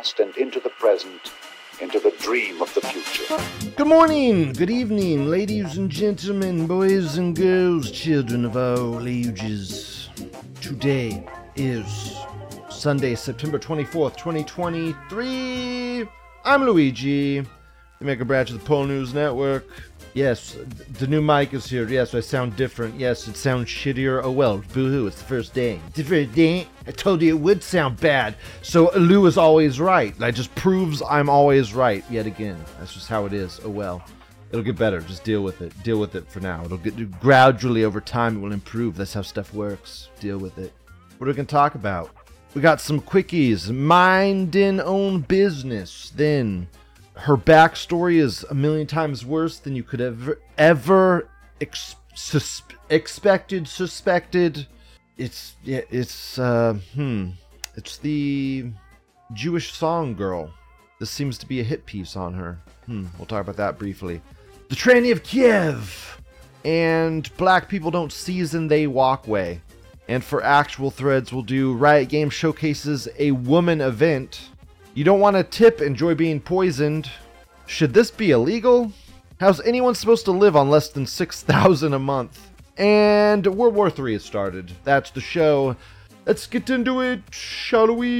past and into the present, into the dream of the future. Good morning, good evening, ladies and gentlemen, boys and girls, children of all ages. Today is Sunday, September 24th, 2023. I'm Luigi, the Mega Branch of the Pol News Network. Yes, the new mic is here. Yes, I sound different. Yes, it sounds shittier. Oh well, boo-hoo, it's the first day. First day. I told you it would sound bad. So Lou is always right. That just proves I'm always right yet again. That's just how it is. Oh well. It'll get better. Just deal with it. Deal with it for now. It'll get gradually over time. It will improve. That's how stuff works. Deal with it. What are we gonna talk about? We got some quickies. Minding own business. Then her backstory is a million times worse than you could ever ever ex- sus- expected suspected. It's yeah it's uh hmm. It's the jewish song girl. This seems to be a hit piece on her. Hmm we'll talk about that briefly. The tranny of kiev! And black people don't season they Walk walkway and for actual threads we'll do riot game showcases a woman event you don't want to tip enjoy being poisoned. Should this be illegal? How's anyone supposed to live on less than 6,000 a month? And World War III has started. That's the show. Let's get into it, shall we?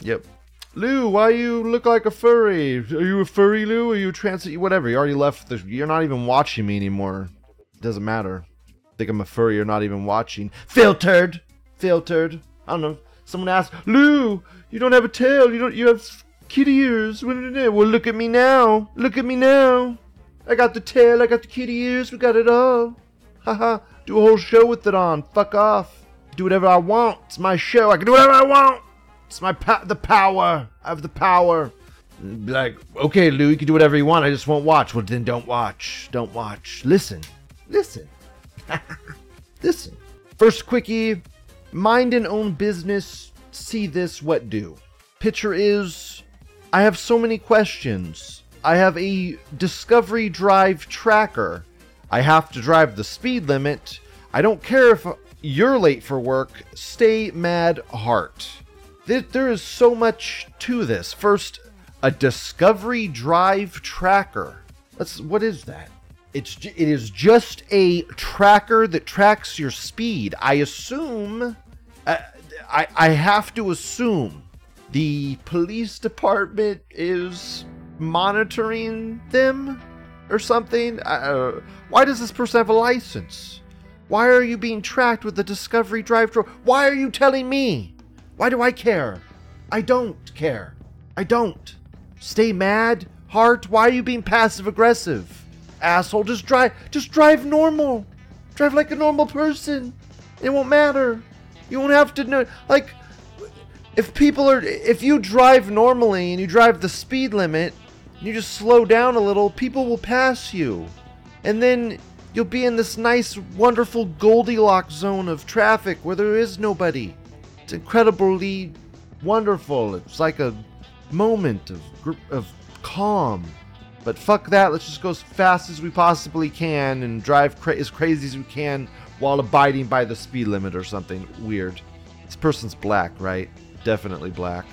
Yep. Lou, why you look like a furry? Are you a furry, Lou? Are you trans? Whatever. You already left. The, you're not even watching me anymore. Doesn't matter. Think I'm a furry. You're not even watching. Filtered. Filtered. I don't know. Someone asked, Lou, you don't have a tail. You don't. You have kitty ears. Well, look at me now. Look at me now. I got the tail. I got the kitty ears. We got it all. Haha. do a whole show with it on. Fuck off. Do whatever I want. It's my show. I can do whatever I want. It's my pa- the power. I have the power. Be like, okay, Lou, you can do whatever you want. I just won't watch. Well, then don't watch. Don't watch. Listen. Listen. Listen. First quickie mind and own business, see this, what do. Picture is I have so many questions. I have a Discovery Drive tracker. I have to drive the speed limit. I don't care if you're late for work. Stay mad heart. There is so much to this. First, a Discovery Drive tracker. Let's, what is that? It's it is just a tracker that tracks your speed. I assume I, I have to assume the police department is monitoring them or something. Uh, why does this person have a license? Why are you being tracked with the Discovery Drive? Why are you telling me? Why do I care? I don't care. I don't. Stay mad, heart. Why are you being passive aggressive? Asshole, just drive just drive normal. Drive like a normal person. It won't matter. You won't have to know. Like, if people are, if you drive normally and you drive the speed limit, you just slow down a little, people will pass you, and then you'll be in this nice, wonderful Goldilocks zone of traffic where there is nobody. It's incredibly wonderful. It's like a moment of of calm. But fuck that. Let's just go as fast as we possibly can and drive cra- as crazy as we can while abiding by the speed limit or something weird. This person's black, right? Definitely black.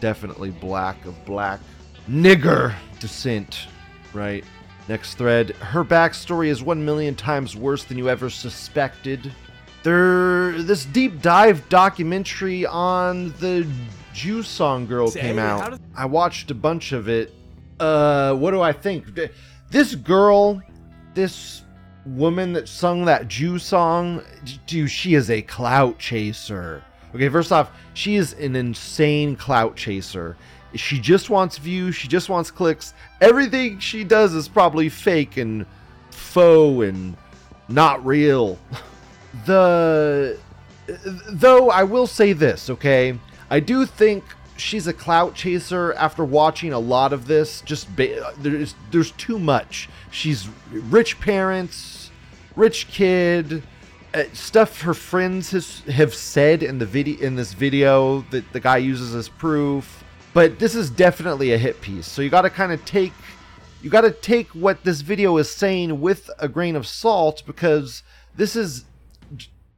Definitely black of black. Nigger descent, right? Next thread. Her backstory is one million times worse than you ever suspected. There, this deep dive documentary on the Jew song girl came out. I watched a bunch of it. Uh, what do I think? This girl, this woman that sung that Jew song, dude, she is a clout chaser. Okay, first off, she is an insane clout chaser. She just wants views, she just wants clicks. Everything she does is probably fake and faux and not real. the though I will say this, okay? I do think she's a clout chaser after watching a lot of this. Just ba- there's there's too much. She's rich parents, rich kid, uh, stuff her friends has have said in the video in this video that the guy uses as proof. But this is definitely a hit piece. So you got to kind of take you got to take what this video is saying with a grain of salt because this is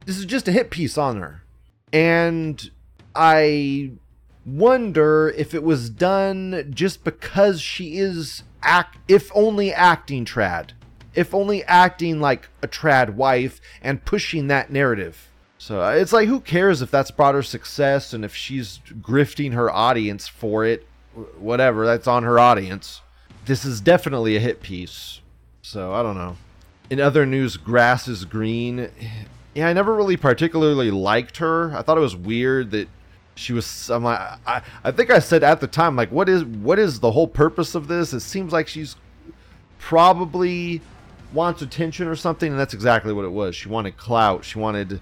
this is just a hit piece on her. And I wonder if it was done just because she is act if only acting trad. If only acting like a trad wife and pushing that narrative. So uh, it's like, who cares if that's brought her success and if she's grifting her audience for it? Whatever, that's on her audience. This is definitely a hit piece. So I don't know. In other news, grass is green. Yeah, I never really particularly liked her. I thought it was weird that she was. I'm like, I, I think I said at the time, like, what is what is the whole purpose of this? It seems like she's probably wants attention or something, and that's exactly what it was. She wanted clout. She wanted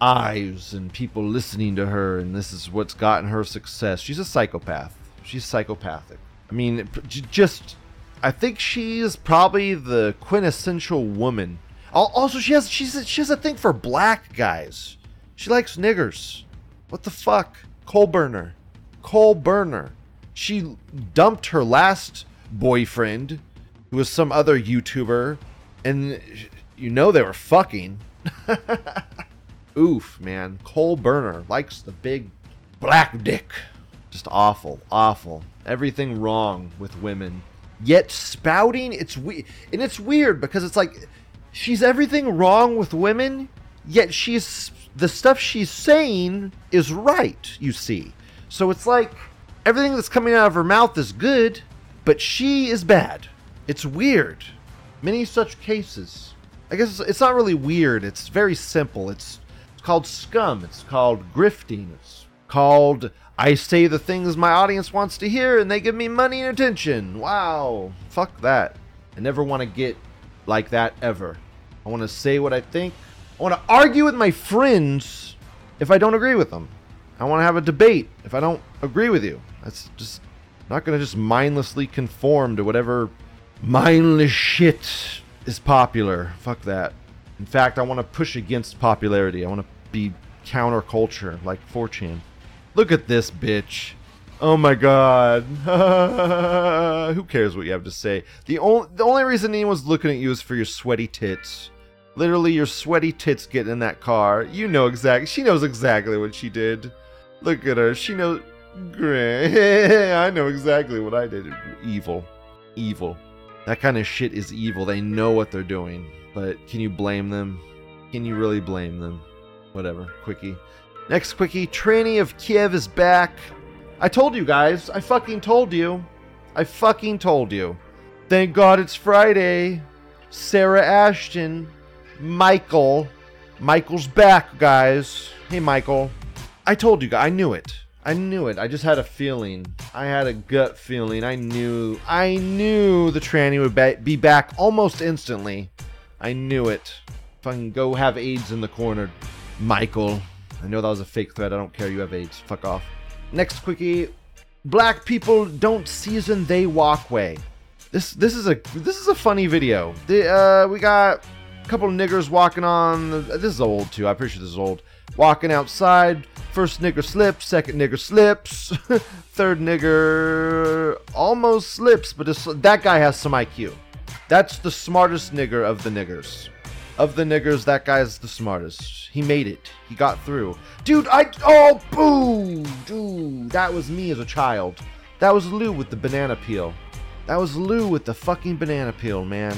eyes and people listening to her, and this is what's gotten her success. She's a psychopath. She's psychopathic. I mean, just I think she's probably the quintessential woman. Also, she has she's she has a thing for black guys. She likes niggers. What the fuck? Coal burner. Coal burner. She dumped her last boyfriend, who was some other YouTuber, and you know they were fucking. Oof, man. Coal burner likes the big black dick. Just awful, awful. Everything wrong with women yet spouting it's we and it's weird because it's like she's everything wrong with women yet she's the stuff she's saying is right you see so it's like everything that's coming out of her mouth is good but she is bad it's weird many such cases i guess it's, not really weird it's very simple it's, it's called scum it's called grifting it's called I say the things my audience wants to hear and they give me money and attention. Wow. Fuck that. I never want to get like that ever. I want to say what I think. I want to argue with my friends if I don't agree with them. I want to have a debate if I don't agree with you. That's just not going to just mindlessly conform to whatever mindless shit is popular. Fuck that. In fact, I want to push against popularity. I want to be counterculture like 4chan. Look at this bitch. Oh my god. Who cares what you have to say? The only the only reason anyone's looking at you is for your sweaty tits. Literally your sweaty tits get in that car. You know exactly she knows exactly what she did. Look at her. She knows. I know exactly what I did. Evil. Evil. That kind of shit is evil. They know what they're doing. But can you blame them? Can you really blame them? Whatever. Quickie. Next quickie, Tranny of Kiev is back. I told you guys. I fucking told you. I fucking told you. Thank God it's Friday. Sarah Ashton. Michael. Michael's back, guys. Hey, Michael. I told you. I knew it. I knew it. I just had a feeling. I had a gut feeling. I knew. I knew the tranny would be back almost instantly. I knew it. Fucking go have AIDS in the corner, Michael. I know that was a fake threat. I don't care. You have AIDS. Fuck off. Next quickie. Black people don't season they walkway. This this is a this is a funny video. The, uh, we got couple of niggers walking on. This is old too. I'm pretty sure this is old. Walking outside. First nigger slips. Second nigger slips. Third nigger almost slips, but that guy has some IQ. That's the smartest nigger of the niggers of the niggers, that guy's the smartest. He made it. He got through. Dude, I. Oh, boo! Dude, that was me as a child. That was Lou with the banana peel. That was Lou with the fucking banana peel, man.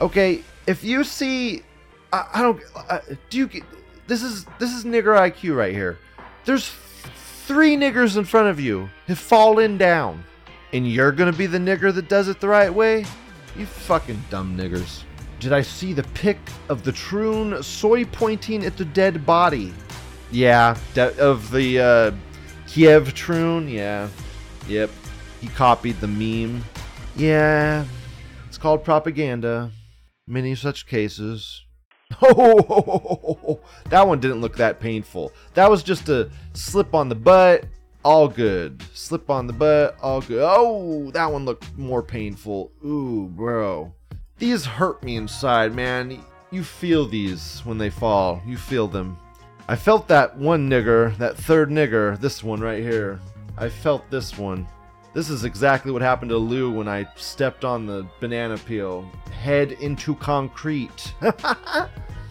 Okay, if you see. I, I don't. Uh, do you. This is this is nigger IQ right here. There's three niggers in front of you have fallen down. And you're gonna be the nigger that does it the right way? You fucking dumb niggers did I see the pic of the troon soy pointing at the dead body? Yeah, de- of the uh, Kiev troon. Yeah, yep. He copied the meme. Yeah, it's called propaganda. Many such cases. Oh, that one didn't look that painful. That was just a slip on the butt. All good. Slip on the butt. All good. Oh, that one looked more painful. Ooh, bro. These hurt me inside, man. You feel these when they fall. You feel them. I felt that one nigger, that third nigger, this one right here. I felt this one. This is exactly what happened to Lou when I stepped on the banana peel. Head into concrete.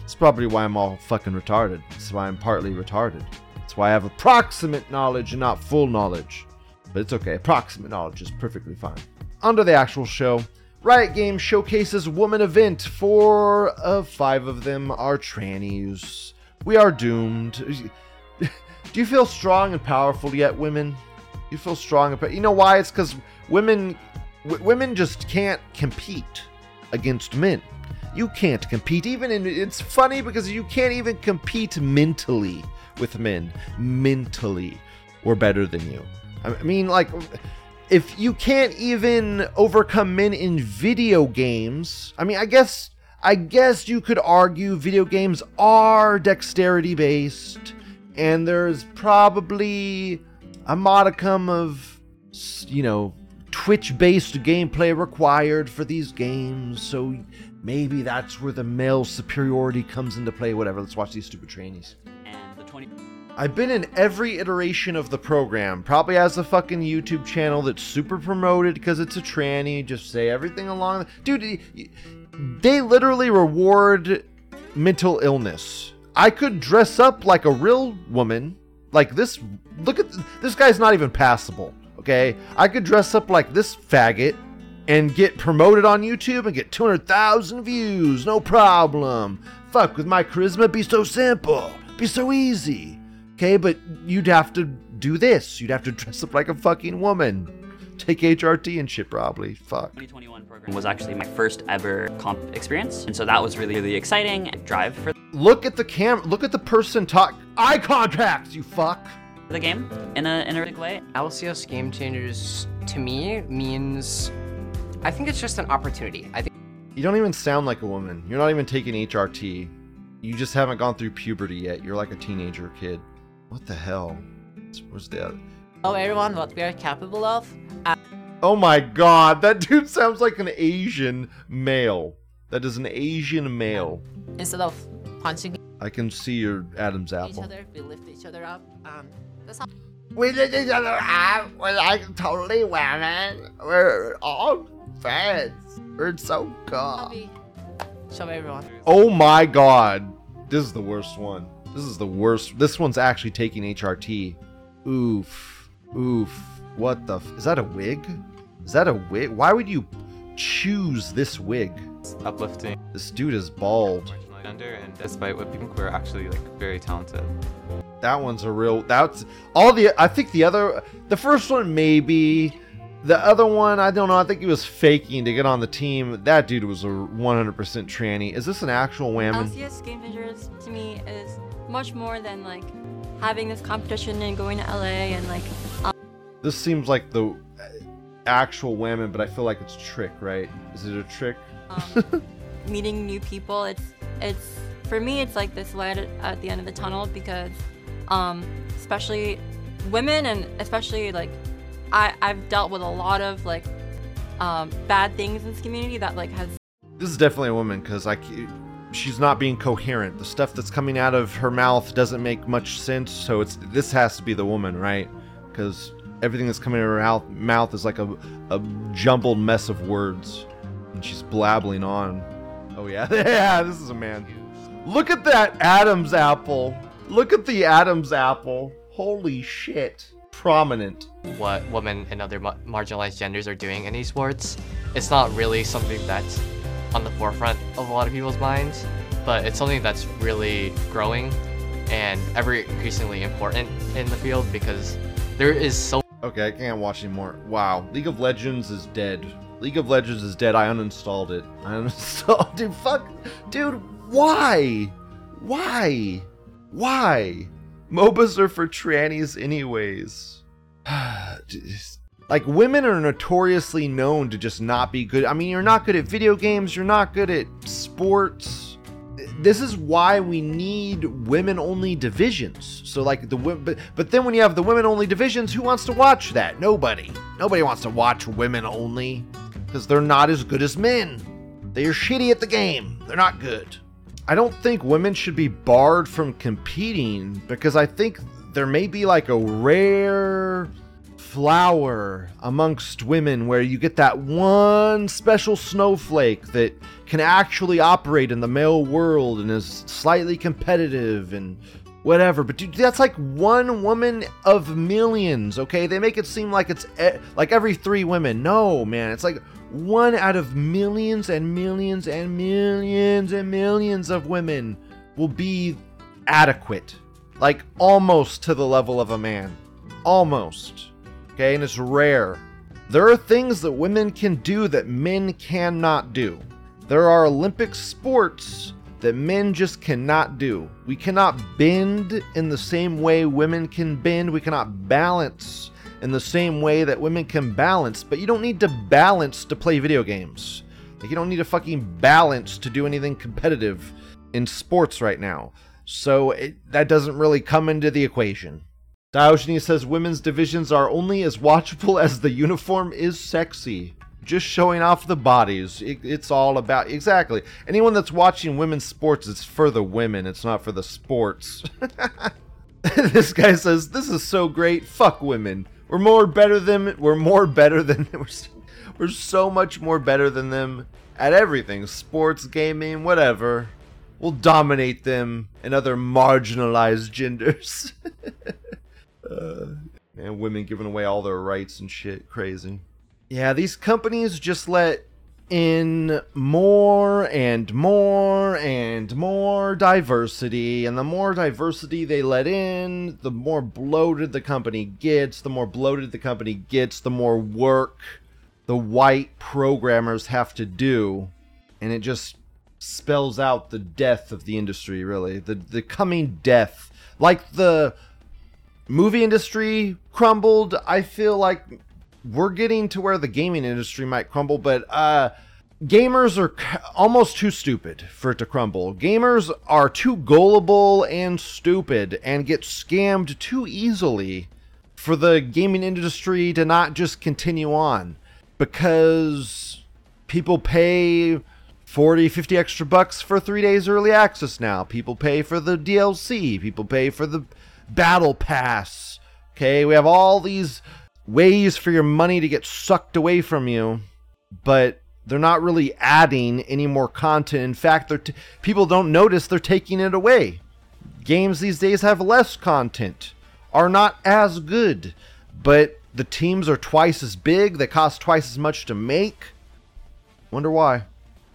It's probably why I'm all fucking retarded. That's why I'm partly retarded. That's why I have approximate knowledge and not full knowledge. But it's okay, approximate knowledge is perfectly fine. Under the actual show, Riot Games showcases woman event. Four of five of them are trannies. We are doomed. Do you feel strong and powerful yet, women? You feel strong powerful. You know why? It's because women, w- women just can't compete against men. You can't compete even in. It's funny because you can't even compete mentally with men. Mentally, we're better than you. I mean, like, if you can't even overcome men in video games, I mean, I guess, I guess you could argue video games are dexterity based, and there's probably a modicum of, you know, Twitch based gameplay required for these games, so maybe that's where the male superiority comes into play. Whatever, let's watch these stupid trainees. And the 20. I've been in every iteration of the program. Probably has a fucking YouTube channel that's super promoted because it's a tranny. Just say everything along. Dude, they literally reward mental illness. I could dress up like a real woman. Like this. Look at this guy's not even passable. Okay, I could dress up like this faggot and get promoted on YouTube and get 200,000 views. No problem. Fuck with my charisma. Be so simple. Be so easy. Okay, but you'd have to do this. You'd have to dress up like a fucking woman. Take HRT and shit, probably. Fuck. 2021 program was actually my first ever comp experience, and so that was really, really exciting. Drive for Look at the camera. Look at the person talk. Eye contact. You fuck. the game in a in a big way. LCS Game Changers to me means I think it's just an opportunity. I think You don't even sound like a woman. You're not even taking HRT. You just haven't gone through puberty yet. You're like a teenager kid. What the hell? Where's the other? Show everyone what we are capable of. Oh my god, that dude sounds like an Asian male. That is an Asian male. Instead of punching I can see your Adam's each apple. other, we lift each other up. Um, that's how We lift each other up. We're like totally women. We're all friends. We're so we show everyone. Oh my god. This is the worst one. This is the worst. This one's actually taking HRT. Oof. Oof. What the? F- is that a wig? Is that a wig? Why would you choose this wig? uplifting This dude is bald. marginalized gender and despite what people were actually like very talented That one's a real. That's all the. I think the other. The first one maybe. The other one, I don't know. I think he was faking to get on the team. That dude was a 100% tranny. Is this an actual whammon? LCS Game Changers to me is much more than like having this competition and going to LA and like This seems like the actual women, but I feel like it's trick, right? Is it a trick? um, meeting new people. It's it's for me it's like this light at, the end of the tunnel because um, especially women and especially like I I've dealt with a lot of like um, bad things in this community that like has This is definitely a woman because I, she's not being coherent. The stuff that's coming out of her mouth doesn't make much sense. So it's this has to be the woman, right? Because everything that's coming out of her mouth, is like a, a jumbled mess of words, and she's blabbling on. Oh yeah, yeah, this is a man. Look at that Adam's apple. Look at the Adam's apple. Holy shit. Prominent. what women and other ma- marginalized genders are doing in esports. It's not really something that's on the forefront of a lot of people's minds, but it's something that's really growing and ever increasingly important in the field because there is so Okay, I can't watch anymore. Wow, League of Legends is dead. League of Legends is dead. I uninstalled it. I uninstalled. Dude, fuck, dude, why? Why? Why? MOBAs are for trannies, anyways. Just- like women are notoriously known to just not be good. I mean, you're not good at video games. You're not good at sports this is why we need women only divisions. So like the but but then when you have the women only divisions, who wants to watch that? Nobody. Nobody wants to watch women only because they're not as good as men. They are shitty at the game. They're not good. I don't think women should be barred from competing because I think there may be like a rare flower amongst women where you get that one special snowflake that can actually operate in the male world and is slightly competitive and whatever. But dude, that's like one woman of millions. Okay, they make it seem like it's e- like every three women. No, man, it's like one out of millions and millions and millions and millions of women will be adequate, like almost to the level of a man, almost. Okay, and it's rare. There are things that women can do that men cannot do. There are Olympic sports that men just cannot do. We cannot bend in the same way women can bend. We cannot balance in the same way that women can balance, but you don't need to balance to play video games. Like you don't need to fucking balance to do anything competitive in sports right now. So it, that doesn't really come into the equation. Diogenes says women's divisions are only as watchable as the uniform is sexy. Just showing off the bodies. It, it's all about exactly. Anyone that's watching women's sports, it's for the women. It's not for the sports. this guy says this is so great. Fuck women. We're more better than. We're more better than. We're, we're so much more better than them at everything. Sports, gaming, whatever. We'll dominate them and other marginalized genders. uh, and women giving away all their rights and shit. Crazy. Yeah, these companies just let in more and more and more diversity. And the more diversity they let in, the more bloated the company gets. The more bloated the company gets, the more work the white programmers have to do. And it just spells out the death of the industry, really. The, the coming death. Like the movie industry crumbled, I feel like we're getting to where the gaming industry might crumble, but uh gamers are almost too stupid for it to crumble. Gamers are too gullible and stupid and get scammed too easily for the gaming industry to not just continue on because people pay 40 50 extra bucks for 3 days early access now. People pay for the DLC, people pay for the battle pass. Okay, we have all these ways for your money to get sucked away from you, but they're not really adding any more content. In fact, they're t- people don't notice they're taking it away. Games these days have less content, are not as good, but the teams are twice as big, they cost twice as much to make. Wonder why.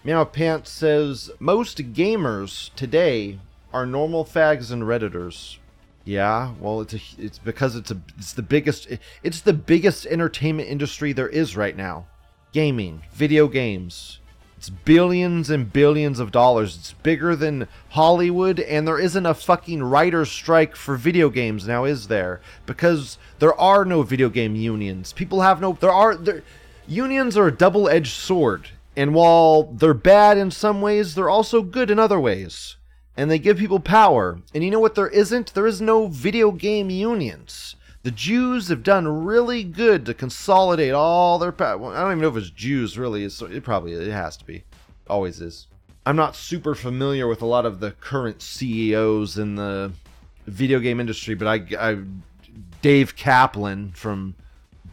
Meow Pants says most gamers today are normal fags and redditors. Yeah, well, it's a, it's because it's a it's the biggest it's the biggest entertainment industry there is right now. Gaming, video games. It's billions and billions of dollars. It's bigger than Hollywood, and there isn't a fucking writer's strike for video games now, is there? Because there are no video game unions. People have no. There are. There, unions are a double edged sword, and while they're bad in some ways, they're also good in other ways. And they give people power. And you know what there isn't? There is no video game unions. The Jews have done really good to consolidate all their power. Well, I don't even know if it's Jews really. It's, it probably it has to be. Always is. I'm not super familiar with a lot of the current CEOs in the video game industry, but I, I Dave Kaplan from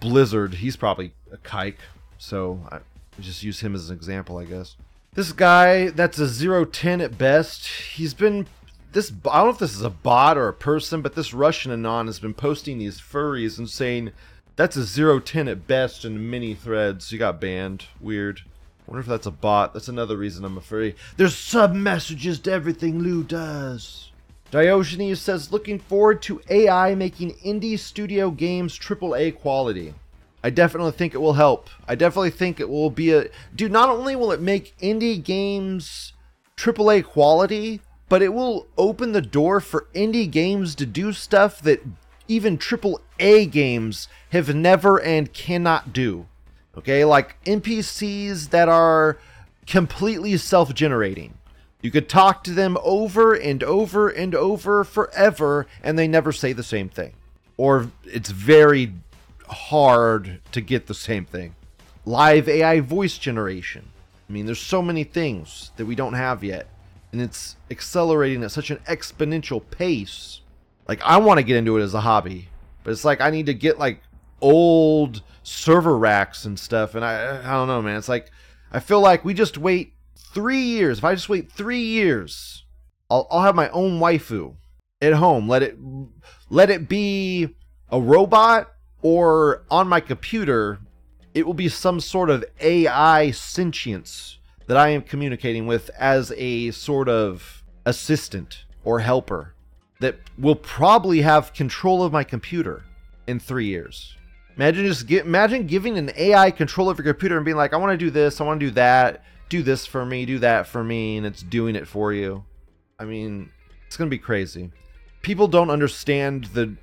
Blizzard, he's probably a kike. So I just use him as an example, I guess. This guy, that's a zero ten at best. He's been this. I don't know if this is a bot or a person, but this Russian anon has been posting these furries and saying that's a zero ten at best in many threads. He got banned. Weird. I wonder if that's a bot. That's another reason I'm a furry. There's sub messages to everything Lou does. Diogenes says, looking forward to AI making indie studio games AAA quality. I definitely think it will help. I definitely think it will be a dude. Not only will it make indie games AAA quality, but it will open the door for indie games to do stuff that even AAA games have never and cannot do. Okay, like NPCs that are completely self generating. You could talk to them over and over and over forever, and they never say the same thing. Or it's very hard to get the same thing. Live AI voice generation. I mean, there's so many things that we don't have yet, and it's accelerating at such an exponential pace. Like, I want to get into it as a hobby, but it's like I need to get like old server racks and stuff, and I, I don't know, man. It's like I feel like we just wait three years. If I just wait three years, I'll, I'll have my own waifu. at home. Let it let it be a robot or on my computer. It will be some sort of AI sentience that I am communicating with as a sort of assistant or helper that will probably have control of my computer in three years. Imagine just get, imagine giving an AI control of your computer and being like, I want to do this, I want to do that, do this for me, do that for me, and it's doing it for you. I mean, it's gonna be crazy. People don't understand the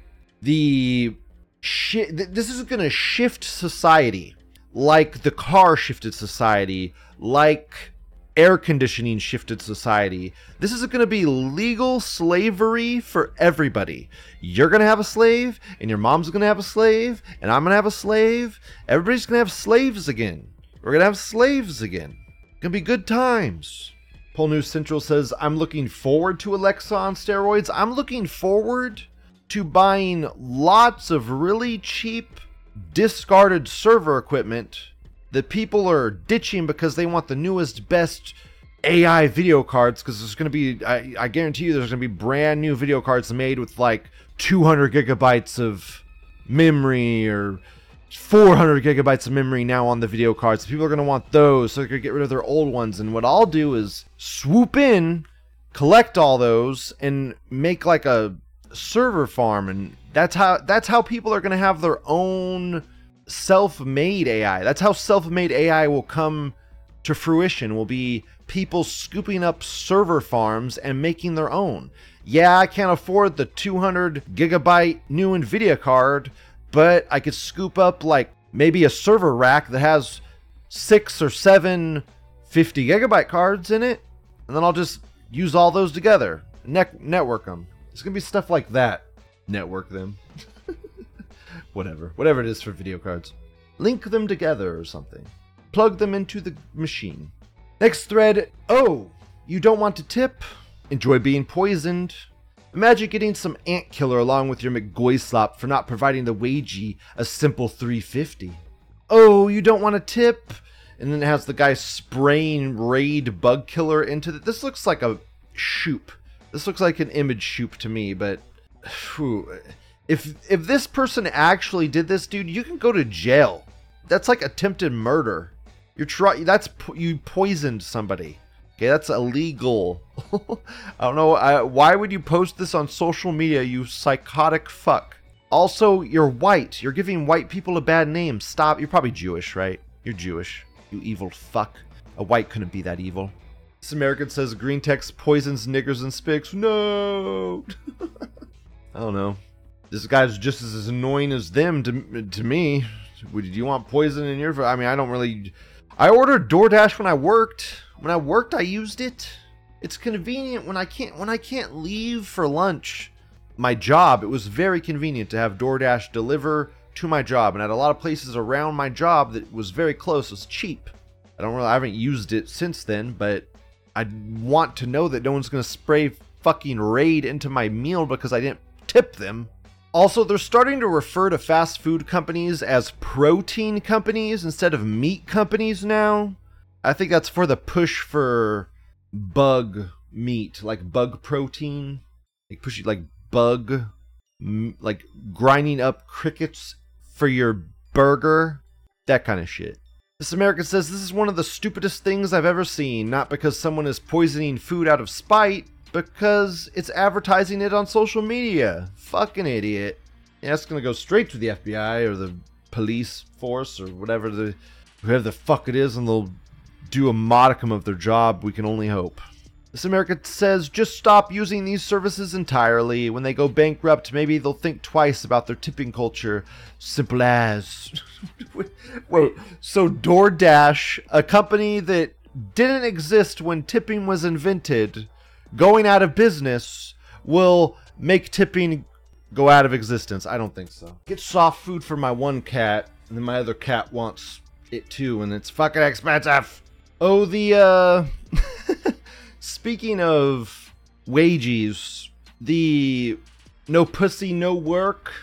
the shit. This is gonna shift society, like the car shifted society, like air conditioning shifted society. This is going to be legal slavery for everybody. You're going to have a slave, and your mom's going to have a slave, and I'm going to have a slave. Everybody's going to have slaves again. We're going to have slaves again. Going to be good times. Pol News Central says, I'm looking forward to Alexa on steroids. I'm looking forward to buying lots of really cheap, discarded server equipment that people are ditching because they want the newest, best AI video cards. Because there's going to be, I, I guarantee you, there's going to be brand new video cards made with like 200 gigabytes of memory or 400 gigabytes of memory now on the video cards. People are going to want those, so they're going to get rid of their old ones. And what I'll do is swoop in, collect all those, and make like a server farm. And that's how that's how people are going to have their own self-made AI. That's how self-made AI will come to fruition. Will be people scooping up server farms and making their own. Yeah, I can't afford the 200 gigabyte new Nvidia card, but I could scoop up like maybe a server rack that has six or seven 50 gigabyte cards in it, and then I'll just use all those together, ne- network them. It's gonna be stuff like that. Network them. whatever, whatever it is for video cards. Link them together or something. Plug them into the machine. Next thread. Oh, you don't want to tip? Enjoy being poisoned? Imagine getting some ant killer along with your McGoy slop for not providing the wagey a simple 350. Oh, you don't want to tip? And then it has the guy spraying raid bug killer into the. This looks like a shoop. This looks like an image shoop to me, but whew, if if this person actually did this, dude, you can go to jail. That's like attempted murder. You're trying. That's you poisoned somebody. Okay, that's illegal. I don't know. I, why would you post this on social media, you psychotic fuck? Also, you're white. You're giving white people a bad name. Stop. You're probably Jewish, right? You're Jewish. You evil fuck. A white couldn't be that evil. This American says green text poisons niggers and spics. No. I don't know. This guy's just as annoying as them to, to me. Would you want poison in your? I mean, I don't really. I ordered DoorDash when I worked. When I worked, I used it. It's convenient when I can't when I can't leave for lunch. My job, it was very convenient to have DoorDash deliver to my job, and at a lot of places around my job that was very close. It was cheap. I don't really. I haven't used it since then, but I want to know that no one's gonna spray fucking raid into my meal because I didn't tip them. Also, they're starting to refer to fast food companies as protein companies instead of meat companies now. I think that's for the push for bug meat, like bug protein, like push like bug, like grinding up crickets for your burger, that kind of shit. This American says this is one of the stupidest things I've ever seen, not because someone is poisoning food out of spite, because it's advertising it on social media. Fucking idiot. Yeah, it's gonna go straight to the FBI or the police force or whatever the whoever the fuck it is, and they'll do a modicum of their job. We can only hope. This America says just stop using these services entirely. When they go bankrupt, maybe they'll think twice about their tipping culture. Simple as. Wait, so DoorDash, a company that didn't exist when tipping was invented, going out of business, will make tipping go out of existence. I don't think so. Get soft food for my one cat, and then my other cat wants it too, and it's fucking expensive. Oh, the uh speaking of wages, the no pussy, no work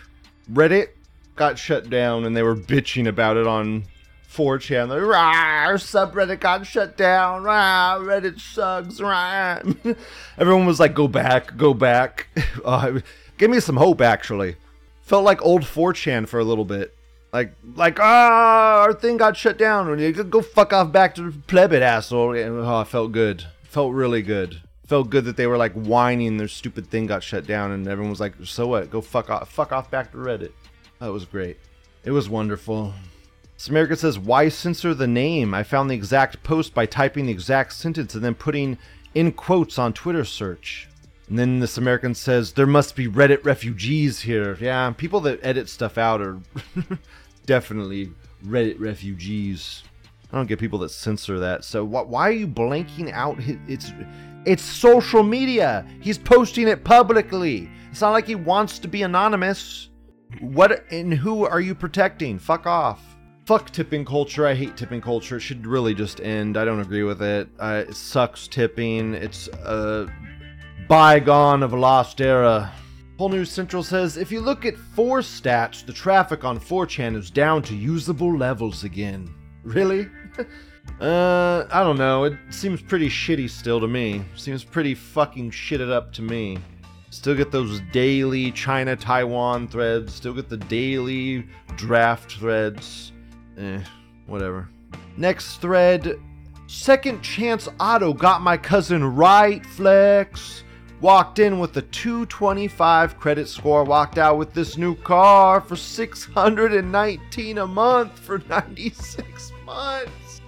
Reddit got shut down and they were bitching about it on 4chan. Like, rah, subreddit got shut down. Rah, Reddit sucks. Rah. Everyone was like, go back, go back. Uh, give me some hope, actually. Felt like old 4chan for a little bit. Like, like, ah, our thing got shut down. Go fuck off back to Plebit, asshole. And, Oh, it felt good. Felt really good. Felt good that they were like whining their stupid thing got shut down, and everyone was like, so what? Go fuck off, fuck off back to Reddit. That was great. It was wonderful. Samerica says, Why censor the name? I found the exact post by typing the exact sentence and then putting in quotes on Twitter search. And then this American says, There must be Reddit refugees here. Yeah, people that edit stuff out are definitely Reddit refugees. I don't get people that censor that. So wh- why are you blanking out? His, it's it's social media. He's posting it publicly. It's not like he wants to be anonymous. What and who are you protecting? Fuck off. Fuck tipping culture. I hate tipping culture. It should really just end. I don't agree with it. Uh, it sucks tipping. It's a bygone of a lost era. Pol News Central says if you look at four stats, the traffic on 4chan is down to usable levels again. Really? uh, I don't know. It seems pretty shitty still to me. Seems pretty fucking shitted up to me. Still get those daily China Taiwan threads. Still get the daily draft threads. Eh, whatever. Next thread. Second chance auto got my cousin right flex. Walked in with a 225 credit score. Walked out with this new car for 619 a month for 96 months.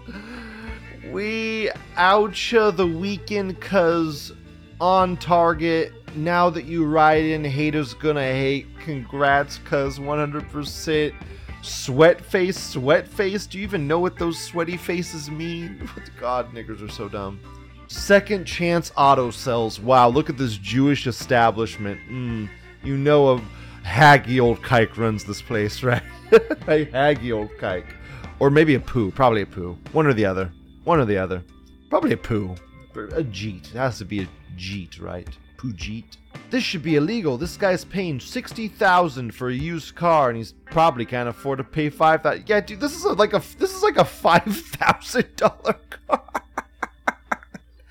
We outcha the weekend cuz on target. Now that you ride in, haters gonna hate. Congrats, cuz 100%. Sweat face, sweat face. Do you even know what those sweaty faces mean? God, niggers are so dumb. Second chance auto cells. Wow, look at this Jewish establishment. Mm, you know a haggy old kike runs this place, right? a haggy old kike. Or maybe a poo. Probably a poo. One or the other. One or the other. Probably a poo. A jeet. It has to be a jeet, right? Poo jeet. This should be illegal. This guy's paying sixty thousand for a used car, and he's probably can't afford to pay five thousand. Yeah, dude, this is a, like a this is like a five thousand dollar car.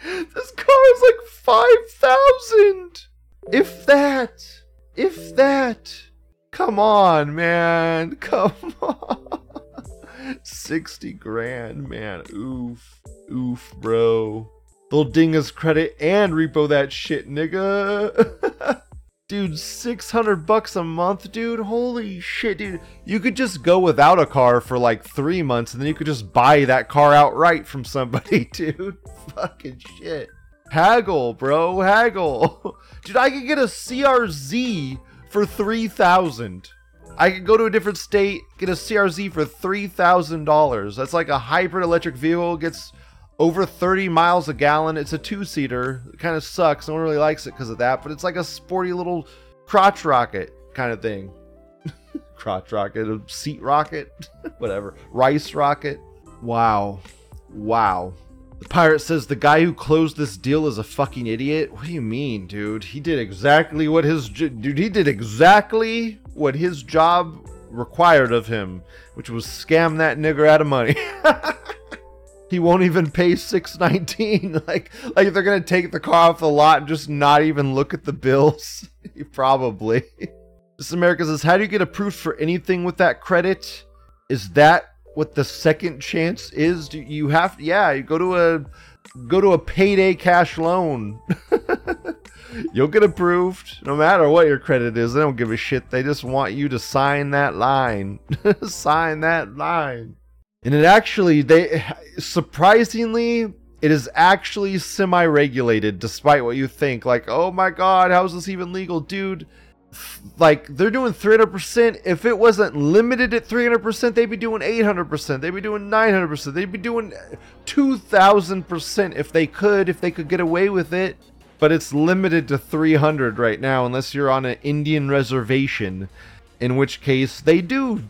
this car is like five thousand, if that, if that. Come on, man. Come on. 60 grand, man. Oof. Oof, bro. They'll ding us credit and repo that shit, nigga. dude, 600 bucks a month, dude. Holy shit, dude. You could just go without a car for like three months and then you could just buy that car outright from somebody, dude. Fucking shit. Haggle, bro. Haggle. Dude, I could get a CRZ for 3000 I could go to a different state, get a CRZ for $3,000. That's like a hybrid electric vehicle, gets over 30 miles a gallon. It's a two seater. It kind of sucks. No one really likes it because of that, but it's like a sporty little crotch rocket kind of thing. crotch rocket, a seat rocket, whatever. Rice rocket. Wow. Wow. The pirate says the guy who closed this deal is a fucking idiot. What do you mean, dude? He did exactly what his dude. He did exactly what his job required of him, which was scam that nigger out of money. he won't even pay 619 like like they're gonna take the car off the lot and just not even look at the bills probably this america says how do you get approved for anything with that credit is that what the second chance is? Do you have yeah you go to a go to a payday cash loan. You'll get approved no matter what your credit is. They don't give a shit. They just want you to sign that line. Sign that line. And it actually they surprisingly it is actually semi-regulated despite what you think. Like oh my god how is this even legal dude like they're doing 300% if it wasn't limited at 300% they'd be doing 800% they'd be doing 900% they'd be doing 2000% if they could if they could get away with it. But it's limited to 300 right now unless you're on an indian reservation in which case they do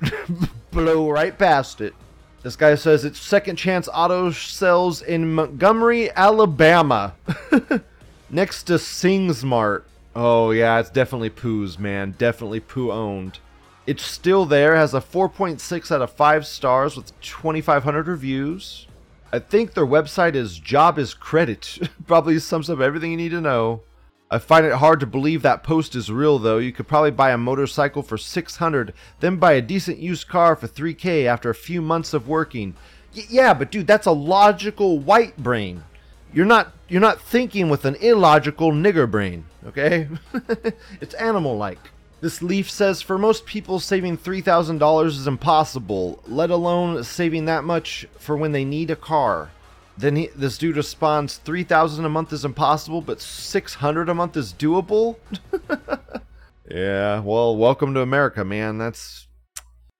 blow right past it. This guy says it's second chance auto sells in montgomery alabama. Next to singsmart Oh yeah, it's definitely Pooh's, man. Definitely Pooh owned. It's still there, has a 4.6 out of 5 stars with 2,500 reviews. I think their website is Job is Credit. probably sums up everything you need to know. I find it hard to believe that post is real though. You could probably buy a motorcycle for 600, then buy a decent used car for 3k after a few months of working. Y- yeah, but dude, that's a logical white brain. You're not you're not thinking with an illogical nigger brain, okay? it's animal like. This leaf says for most people saving $3,000 is impossible, let alone saving that much for when they need a car. Then he, this dude responds, 3000 a month is impossible, but 600 a month is doable? yeah, well, welcome to America, man. That's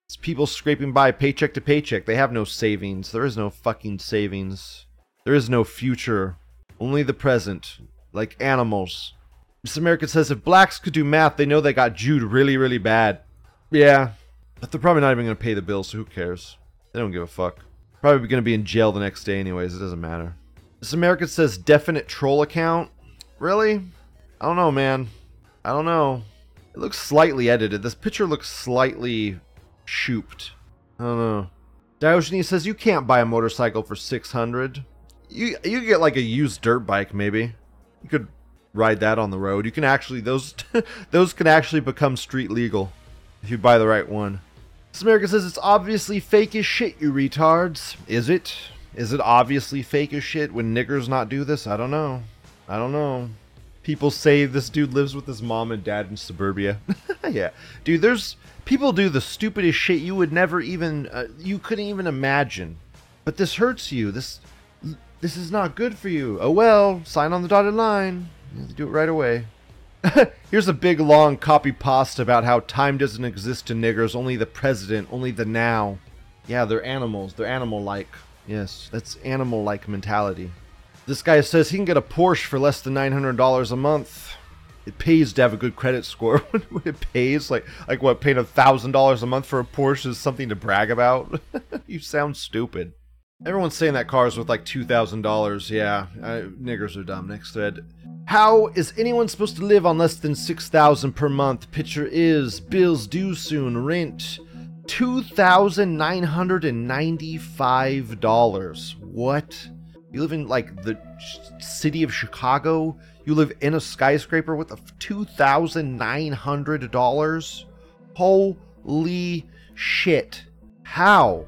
it's people scraping by paycheck to paycheck. They have no savings. There is no fucking savings. There is no future. Only the present. Like animals. Miss America says if blacks could do math, they know they got Jude really, really bad. Yeah. But they're probably not even going to pay the bill, so who cares? They don't give a fuck. Probably going to be in jail the next day, anyways. It doesn't matter. This American says definite troll account. Really? I don't know, man. I don't know. It looks slightly edited. This picture looks slightly shooped. I don't know. Diogenes says you can't buy a motorcycle for 600. You you get like a used dirt bike maybe. You could ride that on the road. You can actually those those can actually become street legal if you buy the right one. This American says it's obviously fake as shit, you retards. Is it? Is it obviously fake as shit when niggers not do this? I don't know. I don't know. People say this dude lives with his mom and dad in suburbia. yeah, dude. There's people do the stupidest shit you would never even uh, you couldn't even imagine. But this hurts you. This this is not good for you. Oh well, sign on the dotted line. Do it right away. Here's a big long copy pasta about how time doesn't exist to niggers, only the president, only the now. Yeah, they're animals. They're animal like. Yes, that's animal like mentality. This guy says he can get a Porsche for less than $900 a month. It pays to have a good credit score. it pays, like like what, paying $1,000 a month for a Porsche is something to brag about? you sound stupid. Everyone's saying that car's worth like $2,000. Yeah, I, niggers are dumb. Next thread. How is anyone supposed to live on less than 6000 per month? Picture is bills due soon, rent $2,995. What? You live in like the city of Chicago? You live in a skyscraper with a $2,900? Holy shit. How?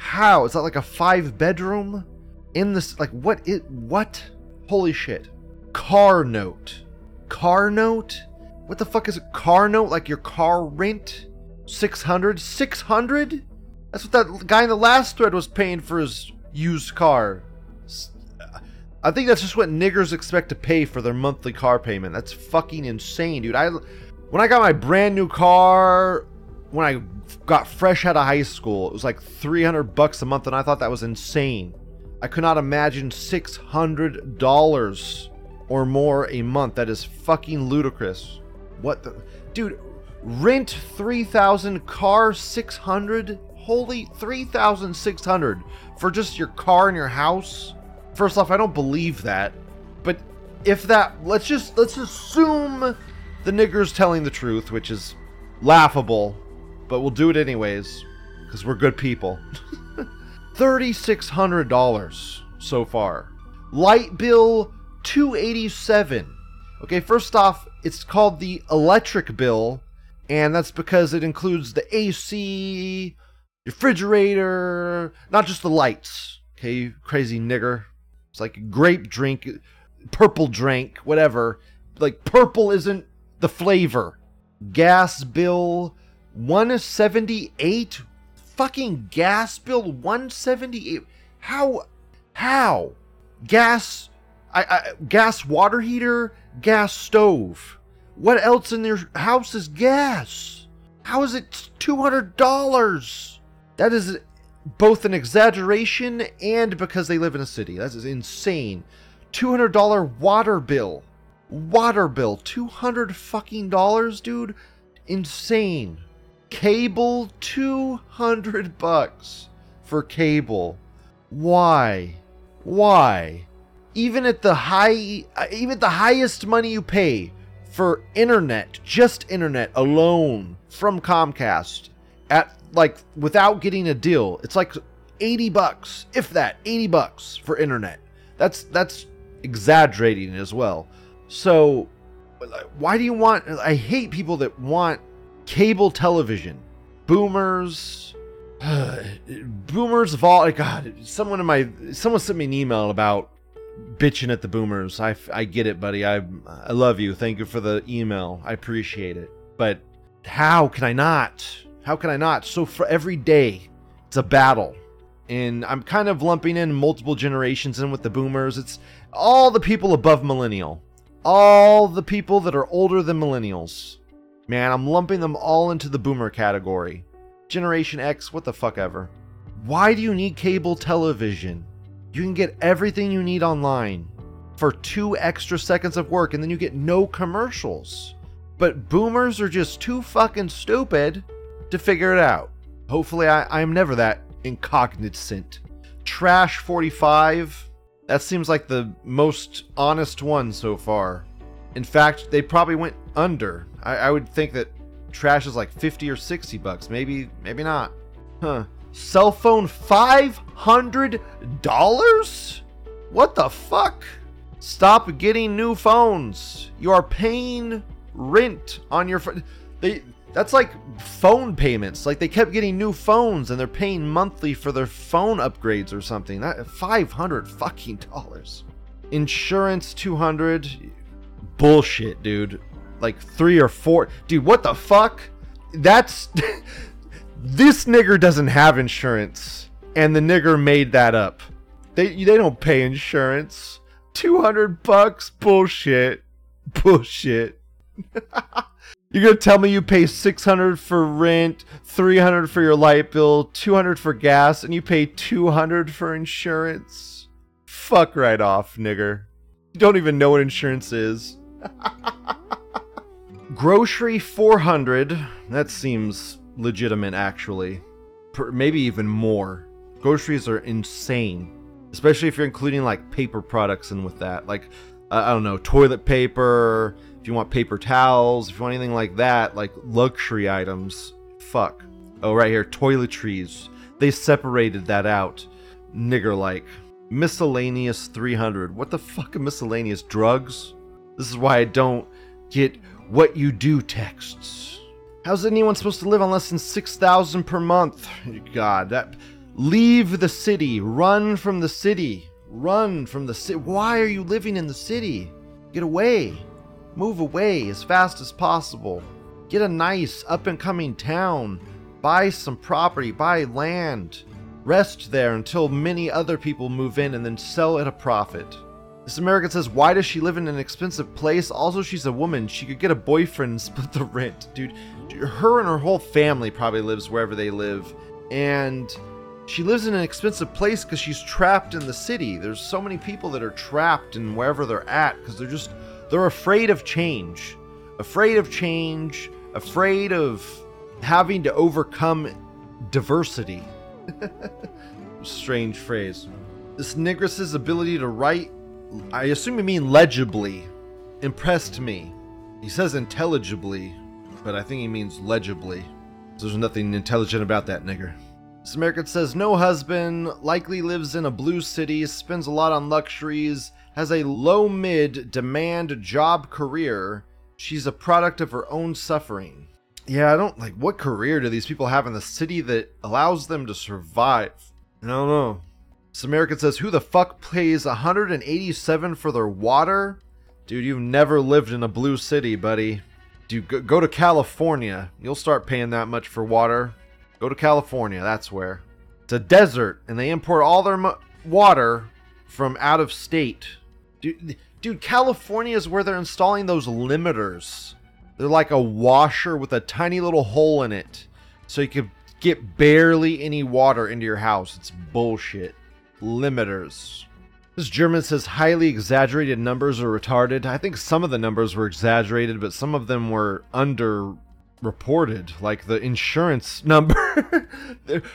How? Is that like a five bedroom? In this, like, what it, what? Holy shit. Car note. Car note? What the fuck is a car note? Like your car rent? 600? 600? That's what that guy in the last thread was paying for his used car. Uh, I think that's just what niggers expect to pay for their monthly car payment. That's fucking insane, dude. I when I got my brand new car when I got fresh out of high school, it was like 300 bucks a month and I thought that was insane. I could not imagine $600 or more a month. That is fucking ludicrous. What the dude, rent 3000 car 600 holy 3600 for just your car and your house first off i don't believe that but if that let's just let's assume the nigger's telling the truth which is laughable but we'll do it anyways because we're good people $3600 so far light bill 287 okay first off it's called the electric bill and that's because it includes the AC, refrigerator, not just the lights. Okay, you crazy nigger. It's like grape drink, purple drink, whatever. Like purple isn't the flavor. Gas bill 178 fucking gas bill 178 how how gas I, I gas water heater gas stove what else in their house is gas? How is it $200? That is both an exaggeration and because they live in a city. That is insane. $200 water bill. Water bill. 200 fucking dollars, dude. Insane. Cable 200 bucks for cable. Why? Why? Even at the high even the highest money you pay, for internet, just internet alone from Comcast at like without getting a deal. It's like 80 bucks, if that, 80 bucks for internet. That's that's exaggerating as well. So why do you want I hate people that want cable television. Boomers. Boomers of all god someone in my someone sent me an email about bitching at the boomers. I i get it buddy. I i love you. Thank you for the email. I appreciate it. But how can i not how can i not? So for every day it's a battle. And i'm kind of lumping in multiple generations in with the boomers. It's all the people above millennial. All the people that are older than millennials man i'm lumping them all into the boomer category Generation X, what the fuck ever. Why do you need cable television? You can get everything you need online for two extra seconds of work and then you get no commercials. But boomers are just too fucking stupid to figure it out. Hopefully, I, am never that incognizant. Trash 45, that seems like the most honest one so far. In fact, they probably went under. I, I would think that trash is like 50 or 60 bucks. Maybe, maybe not. Huh. Cell phone $500? What the fuck? Stop getting new phones. You are paying rent on your phone. They that's like phone payments. Like they kept getting new phones and they're paying monthly for their phone upgrades or something. That 500 fucking dollars. Insurance 200 bullshit, dude like three or four. Dude, what the fuck? That's this nigger doesn't have insurance, and the nigger made that up. They they don't pay insurance. Two hundred bucks, bullshit, bullshit. You're gonna tell me you pay six hundred for rent, three hundred for your light bill, two hundred for gas, and you pay two hundred for insurance? Fuck right off, nigger. You don't even know what insurance is. Grocery 400. That seems legitimate, actually. Per, maybe even more. Groceries are insane. Especially if you're including like paper products in with that. Like, uh, I don't know, toilet paper, if you want paper towels, if you want anything like that, like luxury items. Fuck. Oh, right here, toiletries. They separated that out. Nigger like. Miscellaneous 300. What the fuck are miscellaneous drugs? This is why I don't get what you do texts. How's anyone supposed to live on less than 6,000 per month? God, that leave the city, run from the city, run from the city. Why are you living in the city? Get away. Move away as fast as possible. Get a nice up and coming town. Buy some property, buy land. Rest there until many other people move in and then sell at a profit. This American says, why does she live in an expensive place? Also, she's a woman. She could get a boyfriend and split the rent. Dude, her and her whole family probably lives wherever they live. And she lives in an expensive place because she's trapped in the city. There's so many people that are trapped in wherever they're at because they're just, they're afraid of change. Afraid of change. Afraid of having to overcome diversity. Strange phrase. This Negress's ability to write I assume you mean legibly. Impressed me. He says intelligibly, but I think he means legibly. There's nothing intelligent about that nigger. This American says no husband, likely lives in a blue city, spends a lot on luxuries, has a low mid demand job career. She's a product of her own suffering. Yeah, I don't like what career do these people have in the city that allows them to survive? I don't know. Samarican says, Who the fuck pays 187 for their water? Dude, you've never lived in a blue city, buddy. Dude, go, to California. You'll start paying that much for water. Go to California, that's where. It's a desert, and they import all their mo- water from out of state. Dude, dude, California is where they're installing those limiters. They're like a washer with a tiny little hole in it. So you can get barely any water into your house. It's bullshit limiters. This German says highly exaggerated numbers are retarded. I think some of the numbers were exaggerated, but some of them were under reported like the insurance number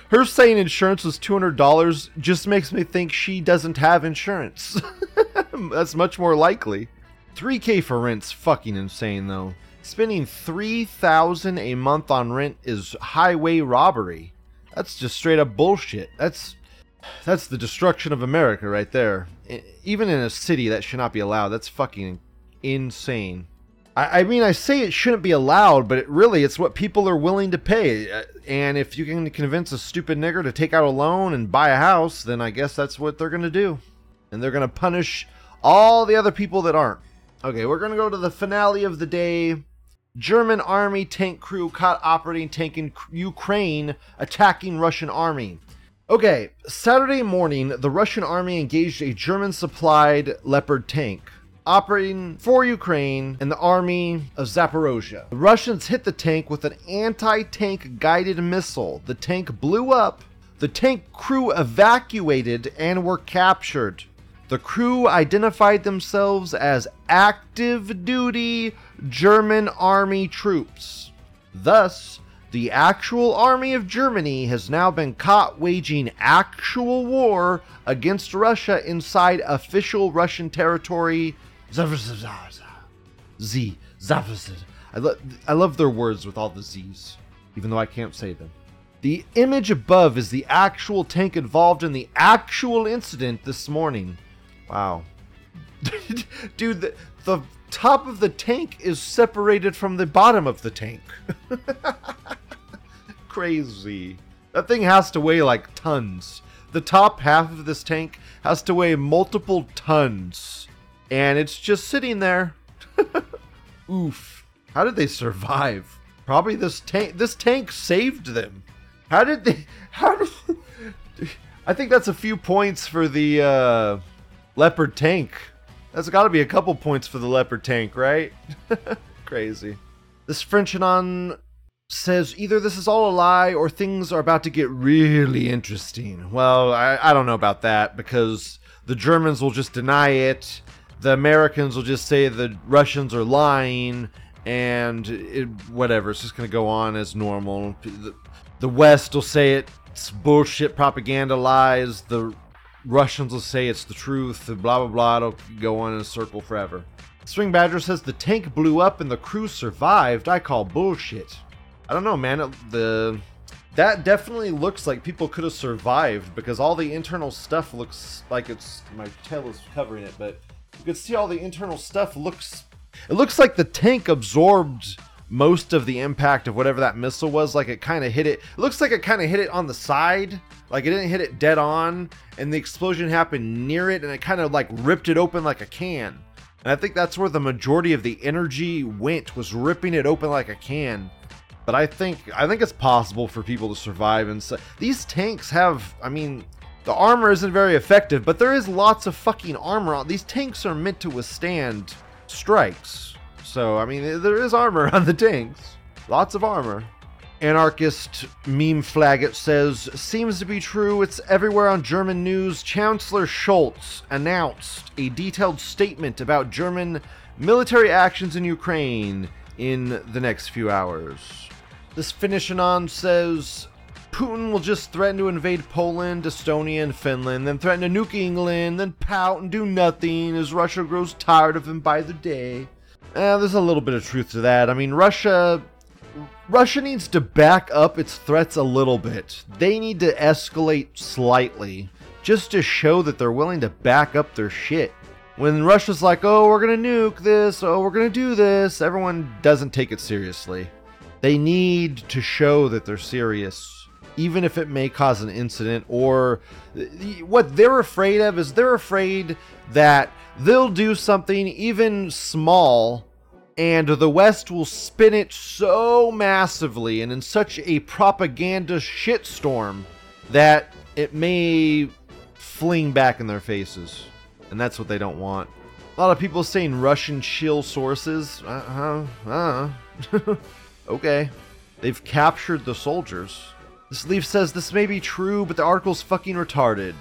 her saying insurance was $200 just makes me think she doesn't have insurance that's much more likely 3k for rent's fucking insane though. Spending 3000 a month on rent is highway robbery. That's just straight up bullshit. That's that's the destruction of America right there. Even in a city that should not be allowed. That's fucking insane. I, I mean, I say it shouldn't be allowed, but it really, it's what people are willing to pay. Uh, And if you can convince a stupid nigger to take out a loan and buy a house, then I guess that's what they're going to do. And they're going to punish all the other people that aren't. Okay, we're going to go to the finale of the day. German army tank crew caught operating tank in Ukraine attacking Russian army. Okay, Saturday morning, the Russian army engaged a German supplied Leopard tank operating for Ukraine and the army of Zaporozhye. The Russians hit the tank with an anti tank guided missile. The tank blew up. The tank crew evacuated and were captured. The crew identified themselves as active duty German army troops. Thus, the actual army of Germany has now been caught waging actual war against Russia inside official Russian territory. Z. I, lo- I love their words with all the Z's, even though I can't say them. The image above is the actual tank involved in the actual incident this morning. Wow. Dude, the, the top of the tank is separated from the bottom of the tank. Crazy. That thing has to weigh like tons. The top half of this tank has to weigh multiple tons. And it's just sitting there. Oof. How did they survive? Probably this tank this tank saved them. How did they how did I think that's a few points for the uh leopard tank. That's got to be a couple points for the leopard tank, right? Crazy. This Frenchanon says either this is all a lie or things are about to get really interesting. Well, I, I don't know about that because the Germans will just deny it, the Americans will just say the Russians are lying, and it, whatever. It's just going to go on as normal. The, the West will say it's bullshit propaganda lies. The Russians will say it's the truth. Blah blah blah. It'll go on in a circle forever. Swing Badger says the tank blew up and the crew survived. I call bullshit. I don't know, man. The that definitely looks like people could have survived because all the internal stuff looks like it's my tail is covering it, but you can see all the internal stuff looks. It looks like the tank absorbed most of the impact of whatever that missile was. Like it kind of hit it. It looks like it kind of hit it on the side. Like it didn't hit it dead on, and the explosion happened near it, and it kind of like ripped it open like a can. And I think that's where the majority of the energy went was ripping it open like a can. But I think I think it's possible for people to survive and so, these tanks have I mean the armor isn't very effective, but there is lots of fucking armor on these tanks are meant to withstand strikes. So I mean there is armor on the tanks. Lots of armor. Anarchist meme flagget says, seems to be true. It's everywhere on German news. Chancellor Scholz announced a detailed statement about German military actions in Ukraine in the next few hours. This Finishanon says, Putin will just threaten to invade Poland, Estonia, and Finland, then threaten to nuke England, then pout and do nothing as Russia grows tired of him by the day. Eh, there's a little bit of truth to that. I mean, Russia Russia needs to back up its threats a little bit. They need to escalate slightly just to show that they're willing to back up their shit. When Russia's like, oh, we're to nuke this, oh, we're to do this, everyone doesn't take it seriously. They need to show that they're serious, even if it may cause an incident. Or what they're afraid of is they're afraid that they'll do something even small and the West will spin it so massively and in such a propaganda shitstorm that it may fling back in their faces. And that's what they don't want. A lot of people saying Russian shill sources. Uh huh. Uh okay. They've captured the soldiers. This leaf says this may be true, but the article's fucking retarded.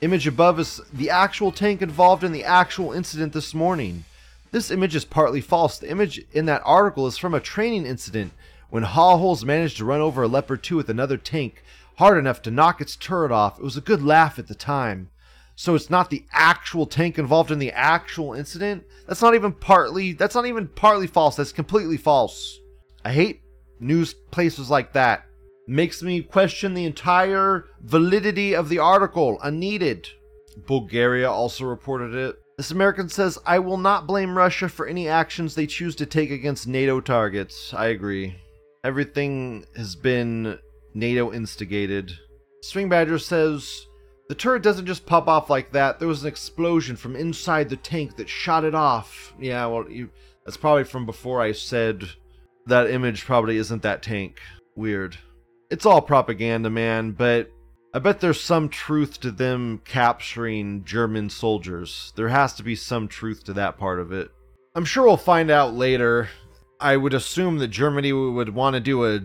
Image above is the actual tank involved in the actual incident this morning. This image is partly false. The image in that article is from a training incident when Hawholes managed to run over a Leopard 2 with another tank hard enough to knock its turret off. It was a good laugh at the time. so it's not the actual tank involved in the actual incident. That's not even partly that's not even partly false. That's completely false. I hate news places like that. Makes me question the entire validity of the article. Unneeded. Bulgaria also reported it. This American says, I will not blame Russia for any actions they choose to take against NATO targets. I agree. Everything has been NATO instigated. Swing Badger says, the turret doesn't just pop off like that. There was an explosion from inside the tank that shot it off. Yeah, well, you, that's probably from before I said that image probably isn't that tank. Weird. It's all propaganda, man, but I bet there's some truth to them capturing German soldiers. There has to be some truth to that part of it. I'm sure we'll find out later. I would assume that Germany would want to do a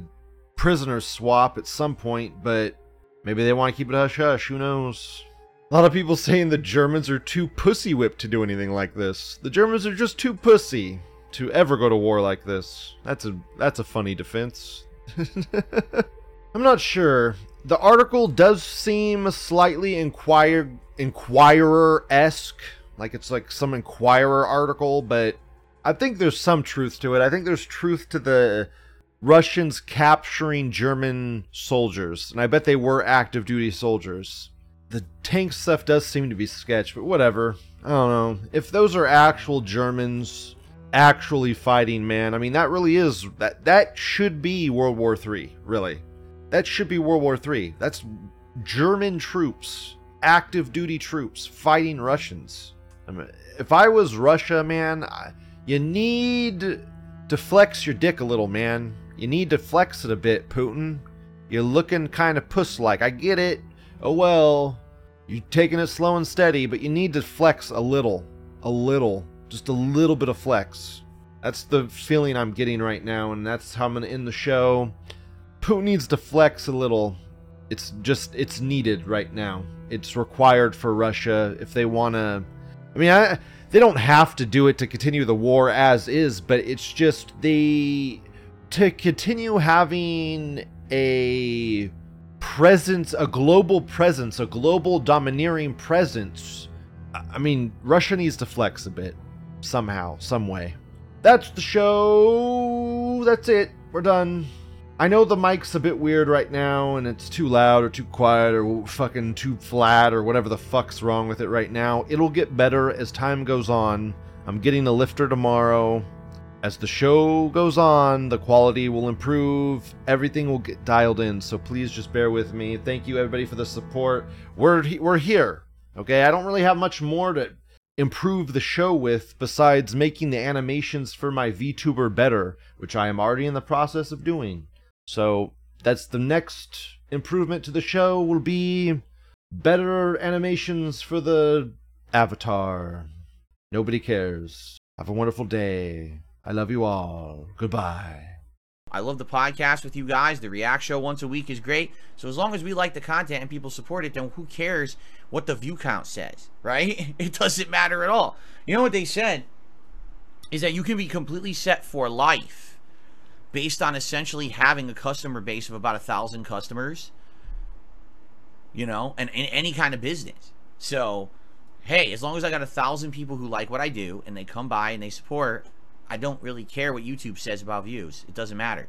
prisoner swap at some point, but maybe they want to keep it hush hush. Who knows? A lot of people saying the Germans are too pussy whipped to do anything like this. The Germans are just too pussy to ever go to war like this. That's a that's a funny defense. I'm not sure. The article does seem slightly inquire inquirer esque, like it's like some inquirer article, but I think there's some truth to it. I think there's truth to the Russians capturing German soldiers, and I bet they were active duty soldiers. The tank stuff does seem to be sketch, but whatever. I don't know. If those are actual Germans actually fighting, man, I mean that really is that that should be World War 3, really. That should be World War Three. That's German troops, active duty troops, fighting Russians. I mean, if I was Russia, man, I, you need to flex your dick a little, man. You need to flex it a bit, Putin. You're looking kind of puss like. I get it. Oh well. You're taking it slow and steady, but you need to flex a little. A little. Just a little bit of flex. That's the feeling I'm getting right now, and that's how I'm to end the show. Putin needs to flex a little. It's just it's needed right now. It's required for Russia if they want to. I mean, I, they don't have to do it to continue the war as is, but it's just they to continue having a presence, a global presence, a global domineering presence. I mean, Russia needs to flex a bit somehow, some way. That's the show. That's it. We're done. I know the mic's a bit weird right now and it's too loud or too quiet or fucking too flat or whatever the fuck's wrong with it right now. It'll get better as time goes on. I'm getting a lifter tomorrow. As the show goes on, the quality will improve. Everything will get dialed in. So please just bear with me. Thank you everybody for the support. We're we're here. Okay? I don't really have much more to improve the show with besides making the animations for my VTuber better, which I am already in the process of doing. So that's the next improvement to the show will be better animations for the avatar. Nobody cares. Have a wonderful day. I love you all. Goodbye. I love the podcast with you guys. The React Show once a week is great. So as long as we like the content and people support it, then who cares what the view count says, right? It doesn't matter at all. You know what they said is that you can be completely set for life based on essentially having a customer base of about a thousand customers, you know, and in any kind of business. So, hey, as long as I got a thousand people who like what I do and they come by and they support, I don't really care what YouTube says about views. It doesn't matter.